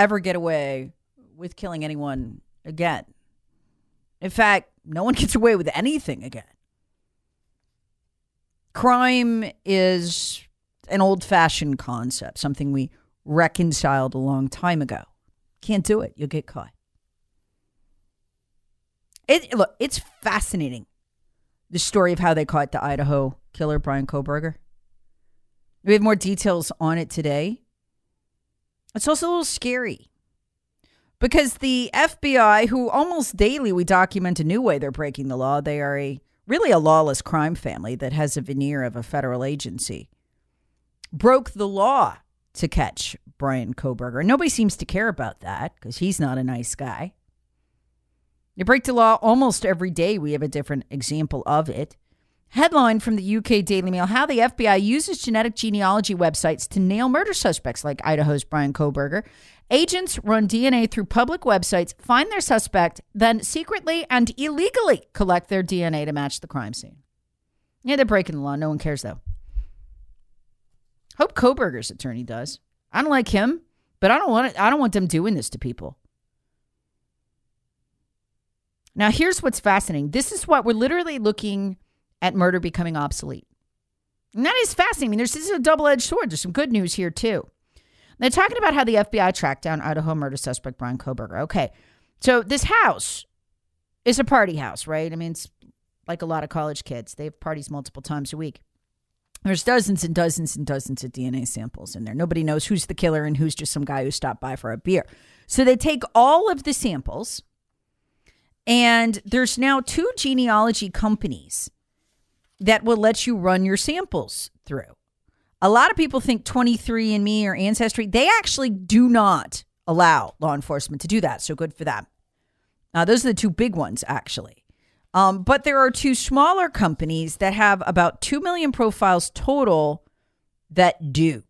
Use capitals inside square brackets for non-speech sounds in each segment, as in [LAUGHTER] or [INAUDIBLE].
ever get away with killing anyone again. In fact, no one [LAUGHS] gets away with anything again. Crime is an old fashioned concept, something we reconciled a long time ago. Can't do it, you'll get caught. It, look, it's fascinating the story of how they caught the Idaho killer, Bryan Kohberger. We have more details on it today. It's also a little scary because the FBI, who almost daily we document a new way they're breaking the law, they are a really a lawless crime family that has a veneer of a federal agency, broke the law to catch Bryan Kohberger. Nobody seems to care about that because he's not a nice guy. They break the law almost every day. We have a different example of it. Headline from the UK Daily Mail How the FBI uses genetic genealogy websites to nail murder suspects like Idaho's Bryan Kohberger. Agents run DNA through public websites, find their suspect, then secretly and illegally collect their DNA to match the crime scene. Yeah, they're breaking the law. No one cares, though. Hope Kohberger's attorney does. I don't like him, but I don't want it, I don't want them doing this to people. Now, here's what's fascinating. This is what we're literally looking at murder becoming obsolete. And that is fascinating. I mean, there's, this is a double edged sword. There's some good news here, too. They're talking about how the FBI tracked down Idaho murder suspect Bryan Kohberger. Okay. So, this house is a party house, right? I mean, it's like a lot of college kids, they have parties multiple times a week. There's dozens and dozens and dozens of DNA samples in there. Nobody knows who's the killer and who's just some guy who stopped by for a beer. So, they take all of the samples, and there's now two genealogy companies that will let you run your samples through. A lot of people think 23andMe or Ancestry, they actually do not allow law enforcement to do that. So good for them. Now, those are the two big ones, actually. Um, but there are two smaller companies that have about 2 million profiles total that do,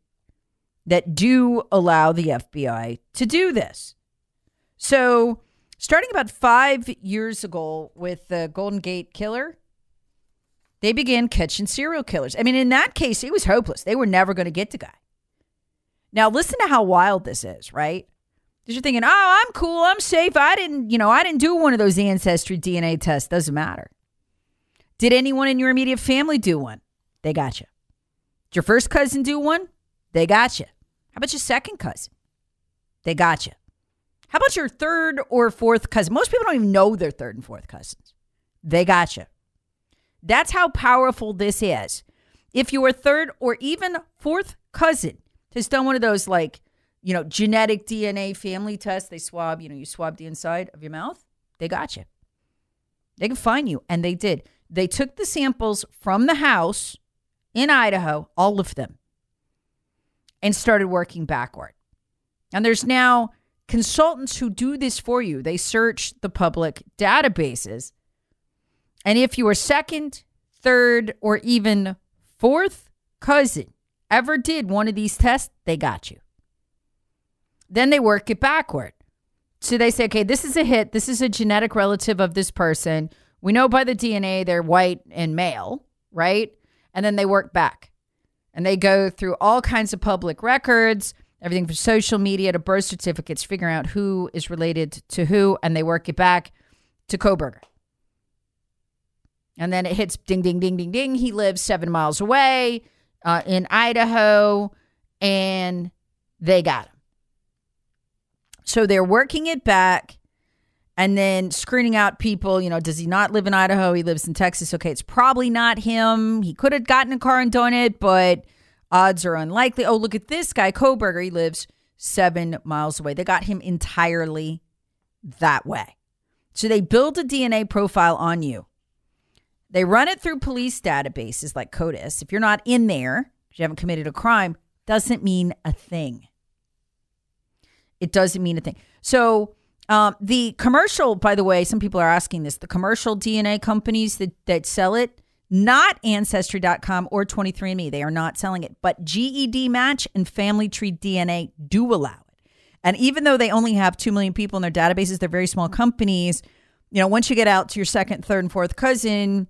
that do allow the FBI to do this. So, starting about five years ago with the Golden Gate Killer, they began catching serial killers. I mean, in that case, it was hopeless. They were never going to get the guy. Now, listen to how wild this is, right? Because you're thinking, oh, I'm cool. I'm safe. I didn't, you know, I didn't do one of those ancestry DNA tests. Doesn't matter. Did anyone in your immediate family do one? They got you. Did your first cousin do one? They got you. How about your second cousin? They got you. How about your third or fourth cousin? Most people don't even know their third and fourth cousins. They got you. That's how powerful this is. If your third or even fourth cousin has done one of those, like, you know, genetic DNA family tests, they swab, you know, you swab the inside of your mouth, they got you. They can find you. And they did. They took the samples from the house in Idaho, all of them, and started working backward. And there's now consultants who do this for you. They search the public databases and if your second, third, or even fourth cousin ever did one of these tests, they got you. Then they work it backward. So they say, okay, this is a hit. This is a genetic relative of this person. We know by the DNA they're white and male, right? And then they work back and they go through all kinds of public records, everything from social media to birth certificates, figuring out who is related to who, and they work it back to Kohberger. And then it hits ding, ding, ding, ding, ding. He lives seven miles away uh, in Idaho, and they got him. So they're working it back and then screening out people. You know, does he not live in Idaho? He lives in Texas. Okay, it's probably not him. He could have gotten a car and done it, but odds are unlikely. Oh, look at this guy, Kohberger. He lives seven miles away. They got him entirely that way. So they build a DNA profile on you. They run it through police databases like CODIS. If you're not in there, you haven't committed a crime, doesn't mean a thing. It doesn't mean a thing. So um, the commercial, by the way, some people are asking this. The commercial DNA companies that, that sell it, not Ancestry.com or 23andMe, they are not selling it. But GEDmatch and Family Tree DNA do allow it. And even though they only have 2 million people in their databases, they're very small companies. You know, once you get out to your second, third, and fourth cousin,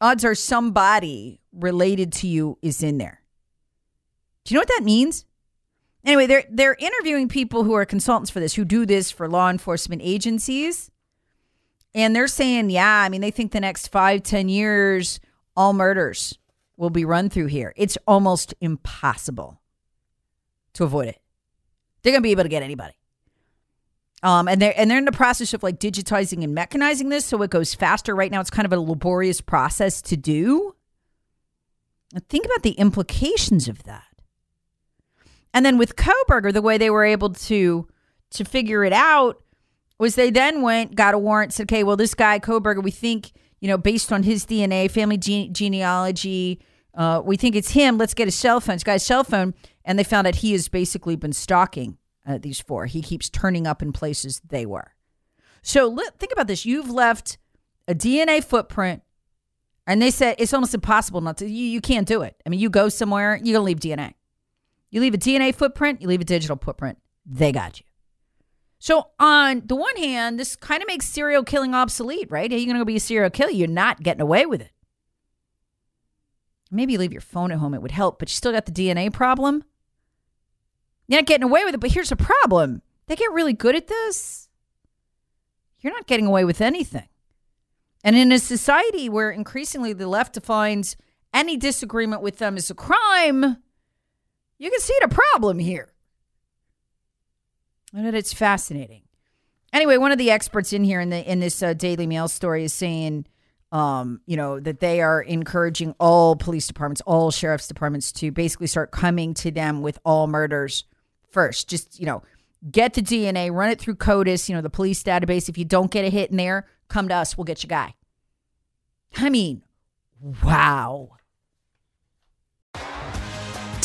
odds are somebody related to you is in there. Do you know what that means? Anyway, they're they're interviewing people who are consultants for this, who do this for law enforcement agencies. And they're saying, yeah, I mean, they think the next five, ten years, all murders will be run through here. It's almost impossible to avoid it. They're gonna be able to get anybody. Um, and they're and they're in the process of like digitizing and mechanizing this so it goes faster. Right now, it's kind of a laborious process to do. And think about the implications of that. And then with Kohberger, the way they were able to to figure it out was they then went, got a warrant, said, okay, well, this guy Kohberger, we think, you know, based on his DNA, family gene- genealogy, uh, we think it's him. Let's get his cell phone. This guy's cell phone, and they found out he has basically been stalking uh, these four. He keeps turning up in places they were. So let, think about this: you've left a DNA footprint, and they said it's almost impossible not to. You, you can't do it. I mean, you go somewhere, you're gonna leave DNA. You leave a DNA footprint, you leave a digital footprint. They got you. So, on the one hand, this kind of makes serial killing obsolete, right? Are you going to be a serial killer? You're not getting away with it. Maybe you leave your phone at home, it would help, but you still got the DNA problem. You're not getting away with it, but here's a problem they get really good at this. You're not getting away with anything. And in a society where increasingly the left defines any disagreement with them as a crime, you can see the problem here. And it's fascinating. Anyway, one of the experts in here in the in this uh, Daily Mail story is saying, um, you know, that they are encouraging all police departments, all sheriff's departments to basically start coming to them with all murders first. Just you know, get the DNA, run it through CODIS, you know, the police database. If you don't get a hit in there, come to us. We'll get your guy. I mean, wow.